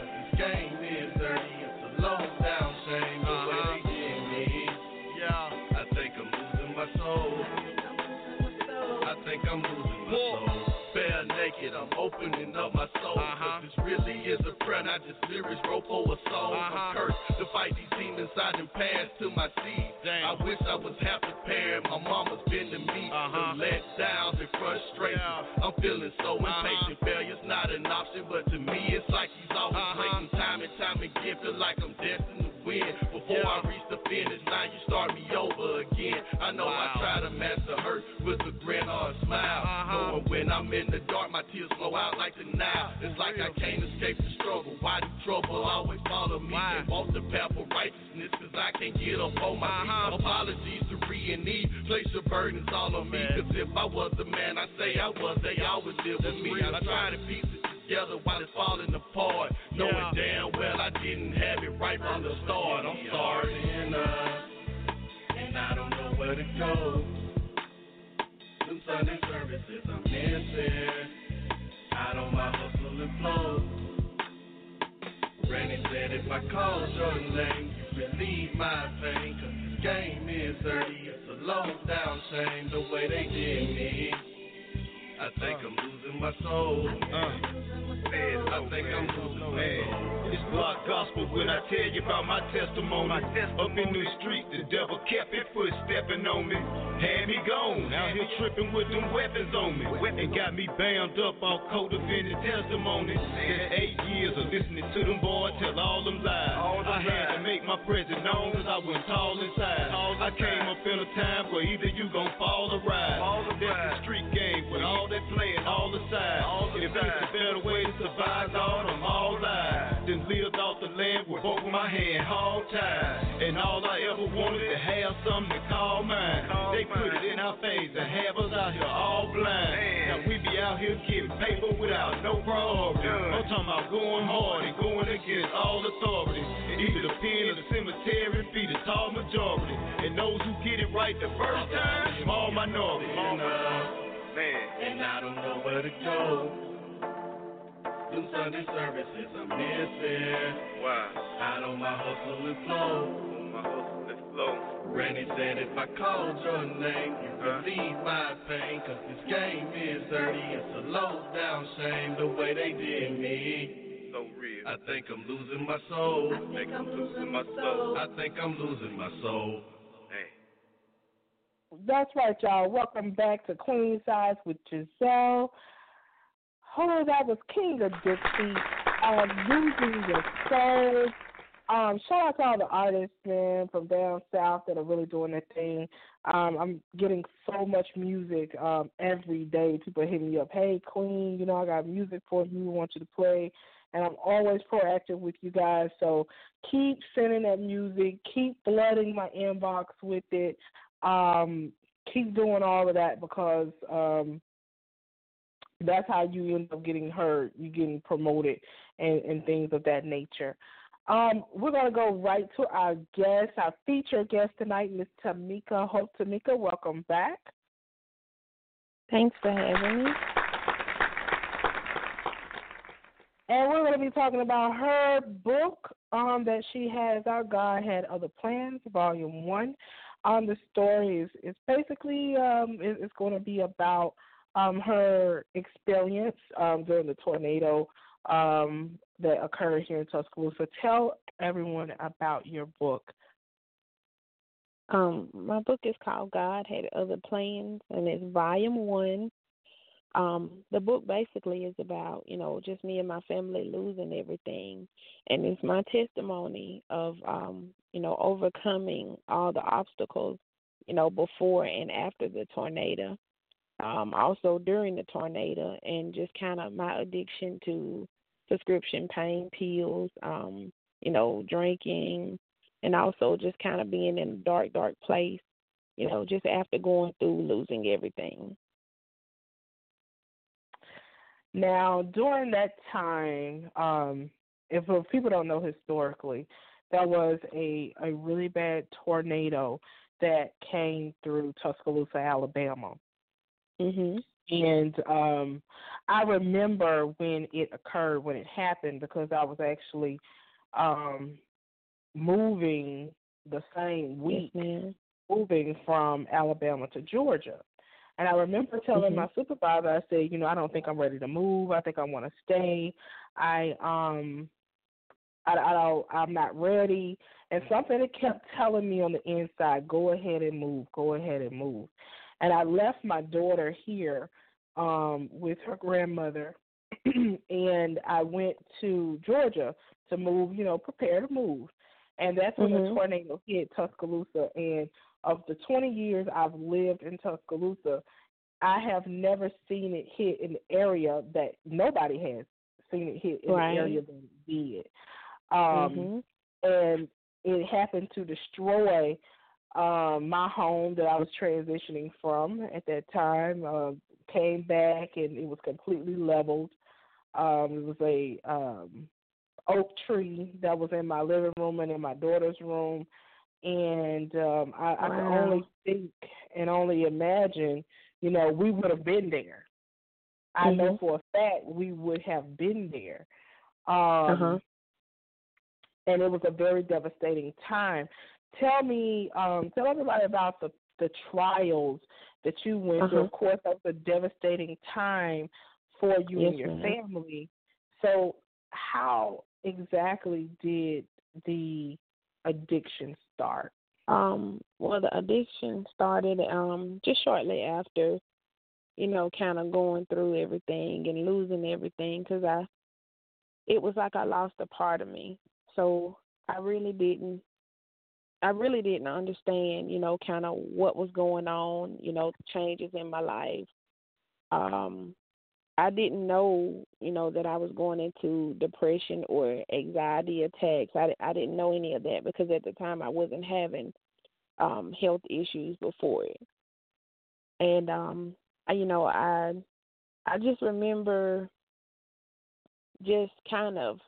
I'm opening up my soul. Uh-huh. Cause this really is a prayer, not just lyrics wrote for a soul. I'm uh-huh. cursed to fight these demons I done passed to my seed. I wish I was half prepared. my mama's been to me. The uh-huh. let downs and frustration. I'm feeling so impatient. Failure's not an option, but to me it's like he's always waiting. Time and time again, feel like I'm destined to win. Before I reach the finish line, you start me over again. I know I try to master hurt with a grin or a smile. Knowing when I'm in the dark, my tears flow out like the Nile. It's like I can't escape the struggle. Why do trouble always follow me? Can't walk the path of righteousness, cause I can't get up on my feet. Apologies to Ree and. Place your burdens all on me. Cause if I was the man I say I was, they always live with me. I try to piece it together while it's falling apart. Knowing damn well I didn't have it right from the start. I'm sorry. And uh, I don't know where to go. Some Sunday services I'm missing. Out on my hustle and flow. Granny said if I call your name, you relieve my pain. Cause this game is dirty, it's a low down shame the way they did me. I think I'm losing my soul. Uh. I think I'm losing my soul. It's block gospel when I tell you about my testimony. Up in the street, the devil kept it footstepping on me. Had me gone, out here tripping with them weapons on me. And got me bound up all co-defendant testimony. That's eight years of listening to them boys tell all them lies. I had to make my presence known cause I went tall inside. I came up in a time where either you gon' fall or rise. That's the street with all that playing all the sides. If it's a better way to survive, dog, I'm all live. Then lived off the land with both my hands hog tied. And all I ever wanted to have something to call mine. They put it in our face and have us out here all blind. Now we be out here getting paper without no priority. I'm talking about going hard and going against all authority. Either the pen or the cemetery be the tall majority. And those who get it right the first time, small minority. And I don't know where to go. Them Sunday services I'm missing. Why? Out on my hustle and flow. Let's flow. Randy said if I called your name, you would relieve my pain. Cause this game is dirty, it's a low down shame the way they did me. So real. I think I'm losing my soul. I think I'm losing my soul. I think I'm losing my soul. That's right, y'all. Welcome back to Queen Size with Jazzelle. Oh, that was King of Dixie. Um, losing your soul. Um, shout out to all the artists, man, from down south that are really doing their thing. Um, I'm getting so much music um, every day. People hitting me up, hey, Queen, you know, I got music for you. I want you to play. And I'm always proactive with you guys. So keep sending that music. Keep flooding my inbox with it. Um, keep doing all of that because um, that's how you end up getting heard. You getting promoted and, and things of that nature. Um, we're gonna go right to our guest, our featured guest tonight, Miss Tameka. Hope Tameka, welcome back. Thanks for having me. And we're going to be talking about her book um, that she has out, God Had Other Plans, Volume 1. Um, the story is, is basically um, it, it's going to be about um, her experience um, during the tornado um, that occurred here in Tuscaloosa. Tell everyone about your book. Um, my book is called God Had Other Plans, and it's volume one. Um, the book basically is about, you know, just me and my family losing everything. And it's my testimony of, um, you know, overcoming all the obstacles, you know, before and after the tornado. Um, also during the tornado, and just kind of my addiction to prescription pain pills, um, you know, drinking, and also just kind of being in a dark, dark place, you know, just after going through losing everything. Now, during that time, um, if, if people don't know historically, there was a, a really bad tornado that came through Tuscaloosa, Alabama. Mhm. And um I remember when it occurred, when it happened, because I was actually um moving the same week, moving from Alabama to Georgia. And I remember telling Mhm. my supervisor, I said, you know, I don't think I'm ready to move. I think I want to stay. I um, I, I don't, I'm not ready. And something that kept telling me on the inside, go ahead and move, go ahead and move. And I left my daughter here um, with her grandmother, and I went to Georgia to move, you know, prepare to move. And that's when the Mhm. tornado hit Tuscaloosa. And of the 20 years I've lived in Tuscaloosa, I have never seen it hit an area that nobody has seen it hit in Right. the area that it did. Um, Mhm. And it happened to destroy um, my home that I was transitioning from at that time. Uh, came back and it was completely leveled. Um, it was a um, oak tree that was in my living room and in my daughter's room, and um, I, I can only think and only imagine. You know, we would have been there. I know Mhm. for a fact we would have been there. Um, Uh-huh. and it was a very devastating time. Tell me, um, tell everybody about the the trials that you went through. Uh-huh. Of course, that was a devastating time for you and your ma'am. family. So, how exactly did the addiction start? Um, well, the addiction started um just shortly after, you know, kind of going through everything and losing everything because I, it was like I lost a part of me. So I really didn't, I really didn't understand, you know, kind of what was going on, you know, changes in my life. Um, I didn't know, you know, that I was going into depression or anxiety attacks. I, I didn't know any of that because at the time I wasn't having um health issues before it. And um I, you know, I I just remember just kind of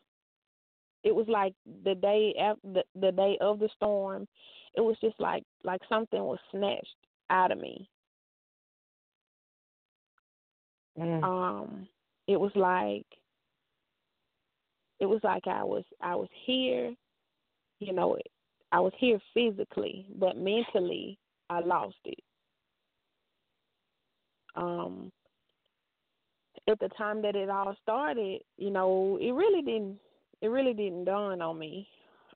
it was like the day after the, the day of the storm, it was just like like something was snatched out of me. Um it was like it was like I was I was here, you know, I was here physically, but mentally I lost it. Um at the time that it all started, you know, it really didn't it really didn't dawn on me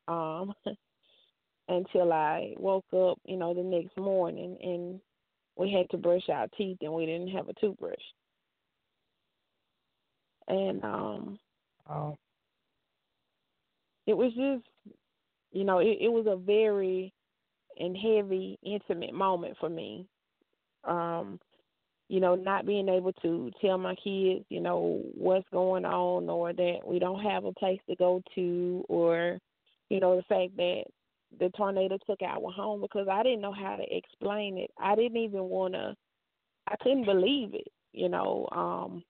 um until I woke up, you know, the next morning and we had to brush our teeth and we didn't have a toothbrush. And um oh. it was just you know, it, it was a very and heavy, intimate moment for me. Um, you know, not being able to tell my kids, you know, what's going on or that we don't have a place to go to or, you know, the fact that the tornado took our home because I didn't know how to explain it. I didn't even want to, I couldn't believe it, you know. Um,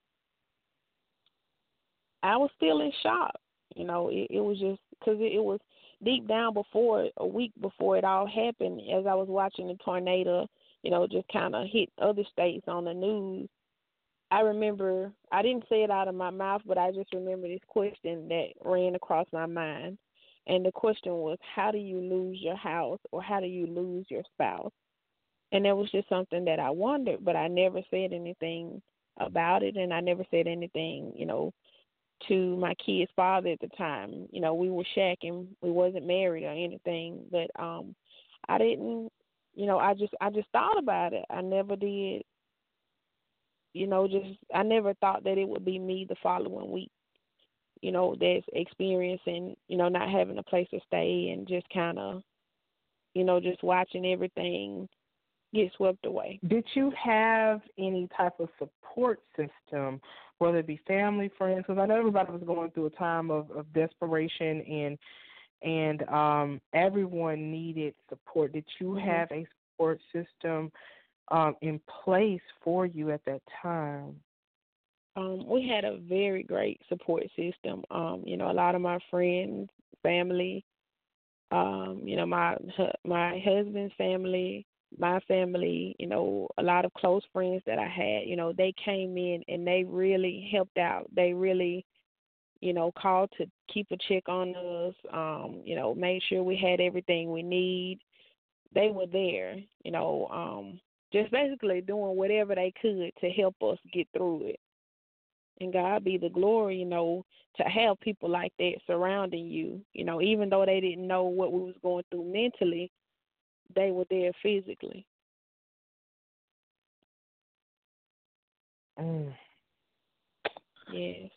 I was still in shock, you know, it, it was just because it, it was deep down before, a week before it all happened, as I was watching the tornado you know, just kind of hit other states on the news. I remember, I didn't say it out of my mouth, but I just remember this question that ran across my mind. And the question was, how do you lose your house or how do you lose your spouse? And it was just something that I wondered, but I never said anything about it. And I never said anything, you know, to my kid's father at the time. You know, we were shacking, we wasn't married or anything, but um I didn't you know, I just I just thought about it. I never did you know, just I never thought that it would be me the following week. You know, that's experiencing, you know, not having a place to stay and just kind of, you know, just watching everything get swept away. Did you have any type of support system, whether it be family, friends? Because I know everybody was going through a time of, of desperation and and um, everyone needed support. Did you Mm-hmm. have a support system um, in place for you at that time? Um, we had a very great support system. Um, you know, a lot of my friends, family, um, you know, my my husband's family, my family, you know, a lot of close friends that I had, you know, they came in and they really helped out. They really you know, called to keep a check on us, um, you know, made sure we had everything we need. They were there, you know, um, just basically doing whatever they could to help us get through it. And God be the glory, you know, to have people like that surrounding you, you know, even though they didn't know what we was going through mentally, they were there physically. Mm. Yes.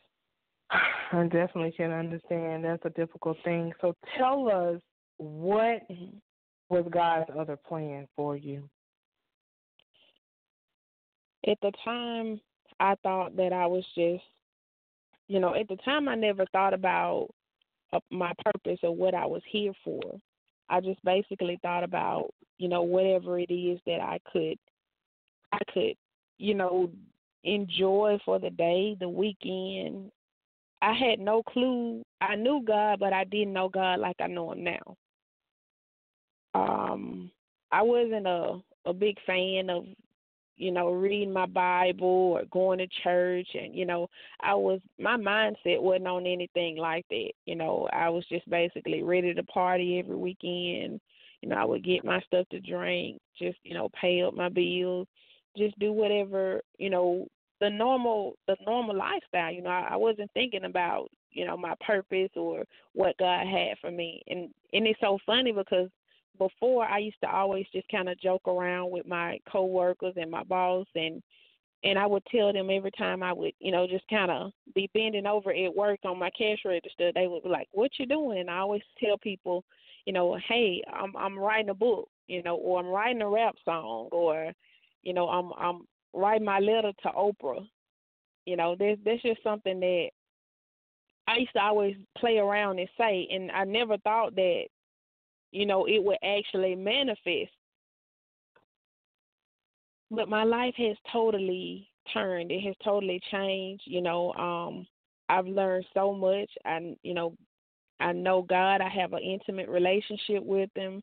I definitely can understand. That's a difficult thing. So tell us what was God's other plan for you? At the time, I thought that I was just, you know, at the time I never thought about uh, my purpose or what I was here for. I just basically thought about, you know, whatever it is that I could, I could, you know, enjoy for the day, the weekend. I had no clue. I knew God, but I didn't know God like I know Him now. Um, I wasn't a a big fan of you know, reading my Bible or going to church and, you know, I was my mindset wasn't on anything like that. You know, I was just basically ready to party every weekend. You know, I would get my stuff to drink, just, you know, pay up my bills, just do whatever, you know, the normal the normal lifestyle. You know, I, I wasn't thinking about, you know, my purpose or what God had for me. And and it's so funny because before I used to always just kind of joke around with my coworkers and my boss and and I would tell them every time I would, you know, just kind of be bending over at work on my cash register, they would be like, "What you doing?" And I always tell people, you know, "Hey, I'm I'm writing a book, you know, or I'm writing a rap song, or, you know, I'm I'm writing my letter to Oprah." You know, there's that's just something that I used to always play around and say, and I never thought that you know, it would actually manifest. But my life has totally turned. It has totally changed. You know, um, I've learned so much. I, you know, I know God. I have an intimate relationship with Him.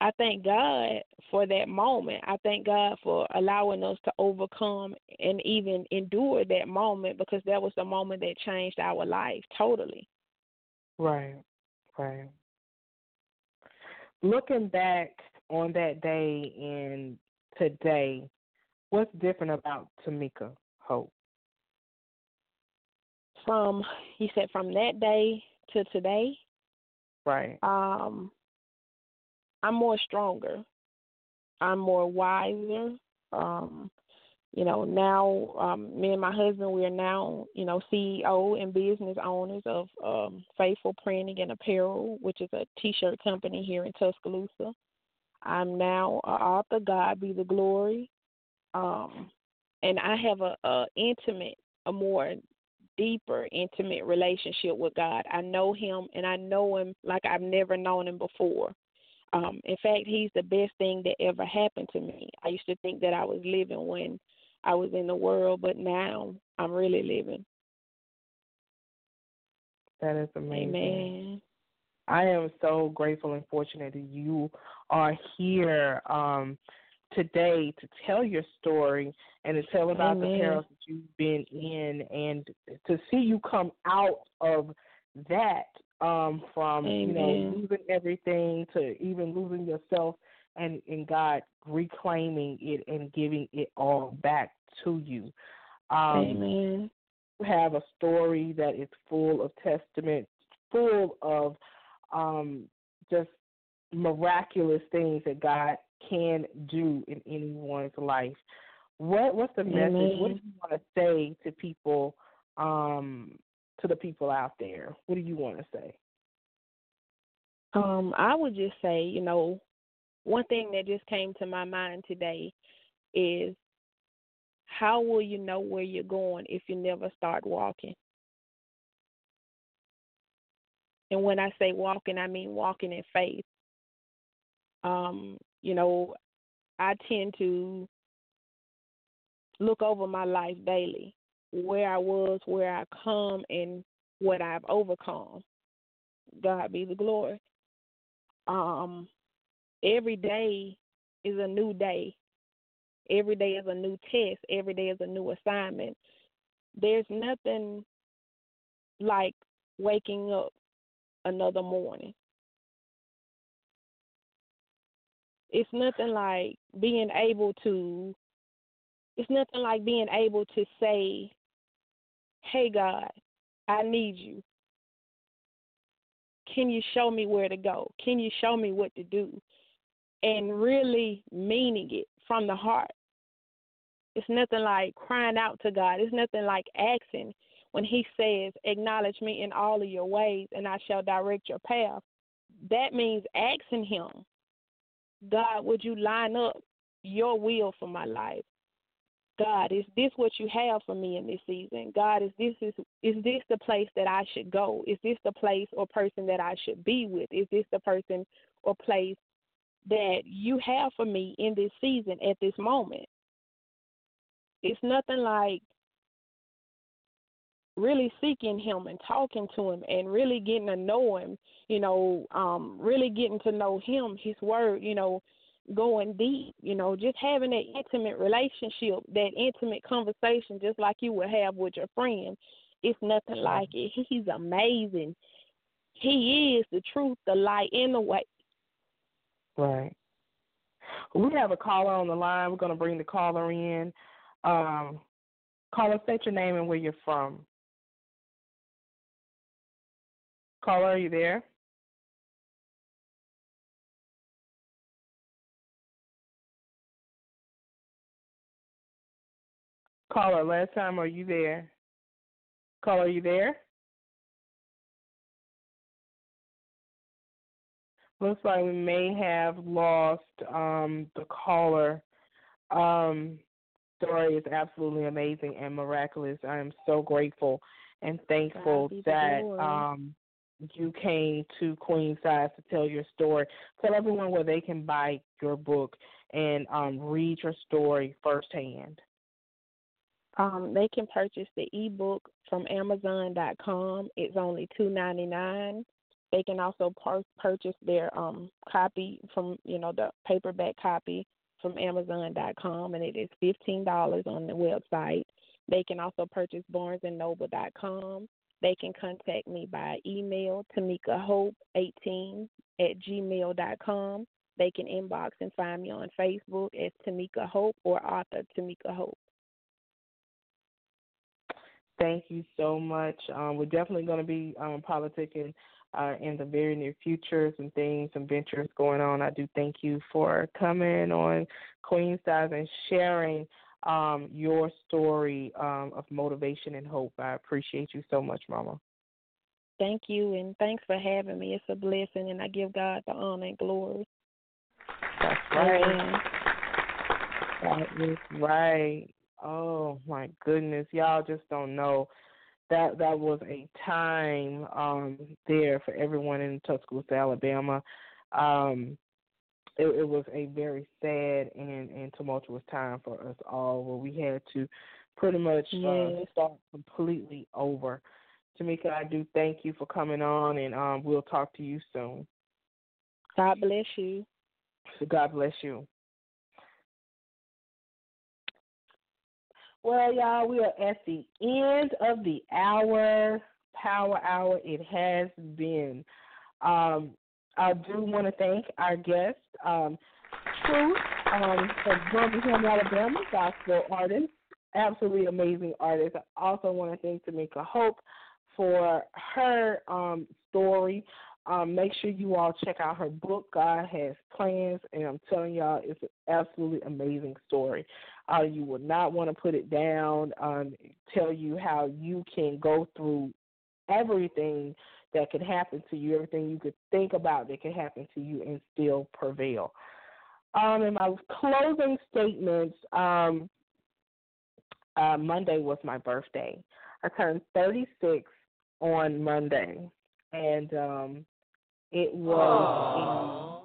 I thank God for that moment. I thank God for allowing us to overcome and even endure that moment because that was the moment that changed our life totally. Right, right. Looking back on that day and today, what's different about Tameka Hope? From you said from that day to today, Right. um, I'm more stronger. I'm more wiser. Um, you know, now um, me and my husband we are now, you know, CEO and business owners of um, Faithful Printing and Apparel, which is a T-shirt company here in Tuscaloosa. I'm now a author. God be the glory. Um, and I have a, a intimate, a more deeper, intimate relationship with God. I know Him, and I know Him like I've never known Him before. Um, in fact, He's the best thing that ever happened to me. I used to think that I was living when I was in the world, but now I'm really living. That is amazing. Amen. I am so grateful and fortunate that you are here um, today to tell your story and to tell about the Amen. perils that you've been in and to see you come out of that um, from you know losing everything to even losing yourself and and God reclaiming it and giving it all back to you. Um, Amen. you have a story that is full of testament, full of um, just miraculous things that God can do in anyone's life. What what's the message? What do you want to say to people, um, to the people out there? What do you want to say? Um, I would just say, you know, one thing that just came to my mind today is how will you know where you're going if you never start walking? And when I say walking, I mean walking in faith. Um, you know, I tend to look over my life daily, where I was, where I come, and what I've overcome. God be the glory. Um, every day is a new day. Every day is a new test. Every day is a new assignment. There's nothing like waking up another morning. It's nothing like being able to it's nothing like being able to say, Hey God, I need you. Can you show me where to go? Can you show me what to do? And really meaning it from the heart. It's nothing like crying out to God. It's nothing like asking when He says, Acknowledge me in all of your ways, and I shall direct your path. That means asking Him, God, would you line up your will for my life? God, is this what you have for me in this season? God, is this is is this the place that I should go? Is this the place or person that I should be with? Is this the person or place that you have for me in this season at this moment? It's nothing like really seeking him and talking to him and really getting to know him, you know, um, really getting to know him, his word, you know, going deep, you know, just having that intimate relationship, that intimate conversation just like you would have with your friend. It's nothing like it. He's amazing. He is the truth, the light, and the way. Right. We have a caller on the line. We're going to bring the caller in. Um, caller, state your name and where you're from. Caller, are you there? Caller, last time, are you there? Caller, are you there? Looks like we may have lost um, the caller. Um, story is absolutely amazing and miraculous. I am so grateful and thankful God be the that um, you came to Queenside to tell your story. Tell everyone where they can buy your book and um, read your story firsthand. Um, they can purchase the ebook from Amazon.com. It's only two ninety nine. They can also pur- purchase their um copy from you know the paperback copy from Amazon.com, and it is fifteen dollars on the website. They can also purchase BarnesandNoble.com. They can contact me by email, Tameka Hope eighteen at gmail.com. They can inbox and find me on Facebook as Tameka Hope or author Tameka Hope. Thank you so much. Um, we're definitely going to be um, politicking uh, in the very near future. Some things, some ventures going on. I do thank you for coming on Queen Size and sharing um, your story um, of motivation and hope. I appreciate you so much, Mama. Thank you, and thanks for having me. It's a blessing, and I give God the honor and glory. That's right. That is right. Oh my goodness, y'all just don't know that that was a time um there for everyone in Tuscaloosa, Alabama. Um it, it was a very sad and, and tumultuous time for us all where we had to pretty much uh, start completely over. Tameka, I do thank you for coming on and um we'll talk to you soon. God bless you. So God bless you. Well, y'all, we are at the end of the hour, power hour. It has been. Um, I do want to thank our guest, um, Truth, um, from Birmingham, Alabama, gospel artist, absolutely amazing artist. I also want to thank Tameka Hope for her um, story. Um, make sure you all check out her book, God Has Plans, and I'm telling y'all, it's an absolutely amazing story. Uh, you will not want to put it down. Um, tell you how you can go through everything that could happen to you, everything you could think about that could happen to you, and still prevail. Um, in my closing statements, um, uh, Monday was my birthday. I turned 36 on Monday, and um, it was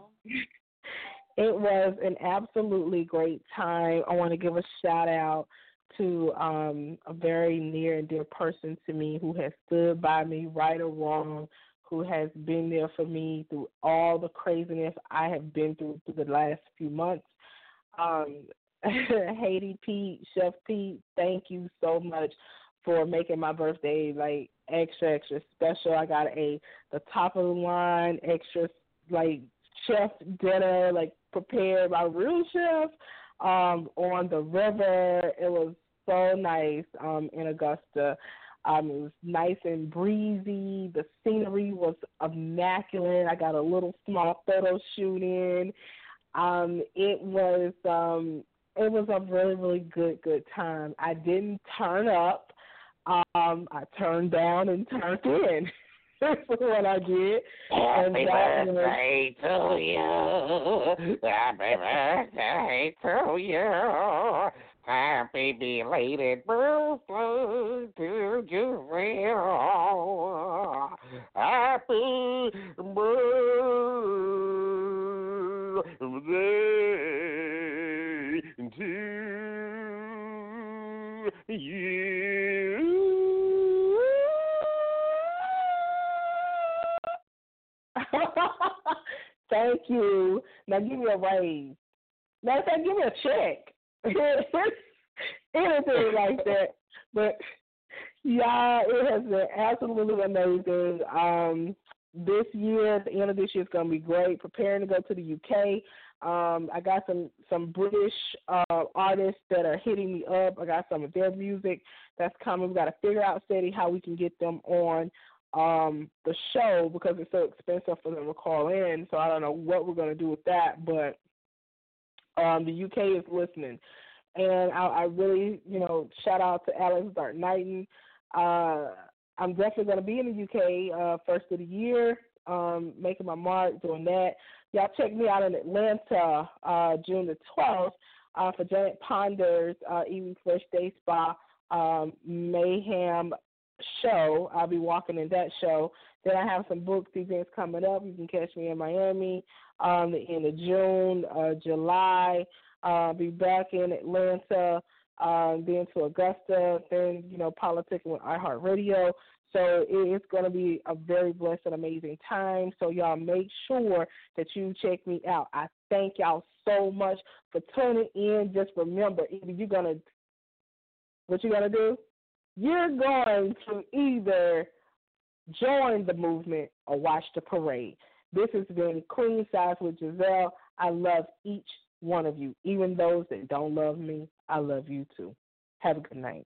it was an absolutely great time. I want to give a shout out to um, a very near and dear person to me who has stood by me, right or wrong, who has been there for me through all the craziness I have been through through the last few months. Um, Haiti Pete, Chef Pete, thank you so much for making my birthday like extra extra special. I got a the top of the line extra like chef dinner like prepared by real chef um on the river. It was so nice um in Augusta. Um, it was nice and breezy. The scenery was immaculate. I got a little small photo shoot in. Um, it was um, it was a really really good good time. I didn't turn up. Um, I turned down and turned in. That's what I did. Happy and birthday to you. Happy birthday to you. Happy belated birthday to you. Happy you. Now give me a raise. Matter of fact, give me a check. Anything like that. But yeah, it has been absolutely amazing. Um, this year, the end of this year is going to be great. Preparing to go to the UK. Um, I got some some British uh, artists that are hitting me up. I got some of their music that's coming. We got to figure out Steady how we can get them on um, the show because it's so expensive for them to call in. So I don't know what we're going to do with that, but um, the UK is listening. And I, I really, you know, shout out to Alex Dart Knighton. Uh, I'm definitely going to be in the UK uh, first of the year, um, making my mark doing that. Y'all check me out in Atlanta uh, June the 12th uh, for Janet Ponder's uh, Evening Fresh Day Spa um, Mayhem show. I'll be walking in that show. Then I have some books events coming up. You can catch me in Miami um, the end of June, uh, July. Uh, be back in Atlanta, um, then to Augusta, then you know politics with iHeartRadio. So it's going to be a very blessed and amazing time. So y'all make sure that you check me out. I thank y'all so much for tuning in. Just remember, either you're gonna what you gonna do? You're going to either join the movement or watch the parade. This has been Queen Size with Jazzelle. I love each one of you, even those that don't love me. I love you too. Have a good night.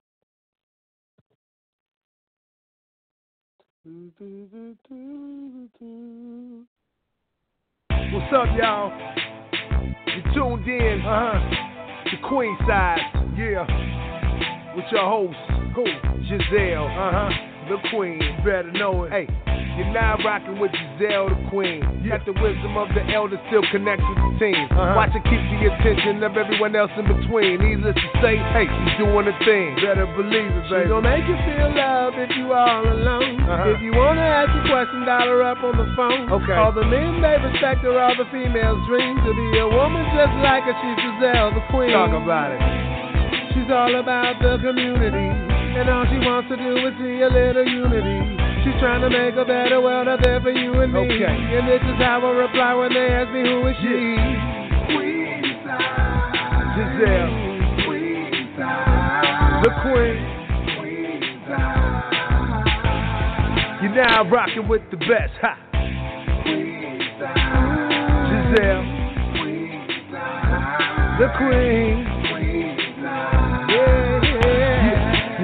What's up, y'all? You tuned in, uh huh, to Queen Side, yeah, with your host, who? Jazzelle, uh huh, the Queen, better know it. Hey. You're now rocking with Jazzelle the Queen. You Got the wisdom of the elders still connect with the team. Uh-huh. Watch it keep the attention of everyone else in between. Needless to say, hey, she's doing a thing. Better believe it, baby. She gon' make you feel love if you all alone. Uh-huh. If you wanna ask a question, dial her up on the phone. Okay. All the men they respect her, all the females dream to be a woman just like her. She's Jazzelle the Queen. Talk about it. She's all about the community, and all she wants to do is see a little unity. She's trying to make a better world out there for you and me. Okay. And this is how I reply when they ask me who is she. Jazzelle, the Queen. You're now rocking with the best, ha. Jazzelle, the Queen.